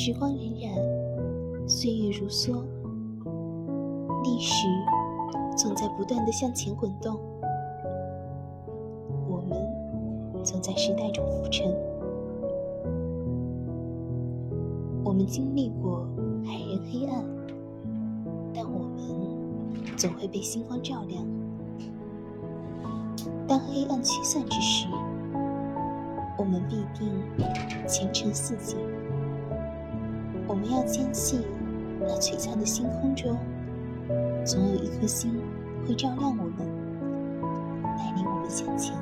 时光荏苒，岁月如梭，历史总在不断的向前滚动，我们总在时代中浮沉。我们经历过海人黑暗，但我们总会被星光照亮。当黑暗驱散之时，我们必定前程似锦。我们要坚信，那璀璨的星空中，总有一颗星会照亮我们，带领我们向前。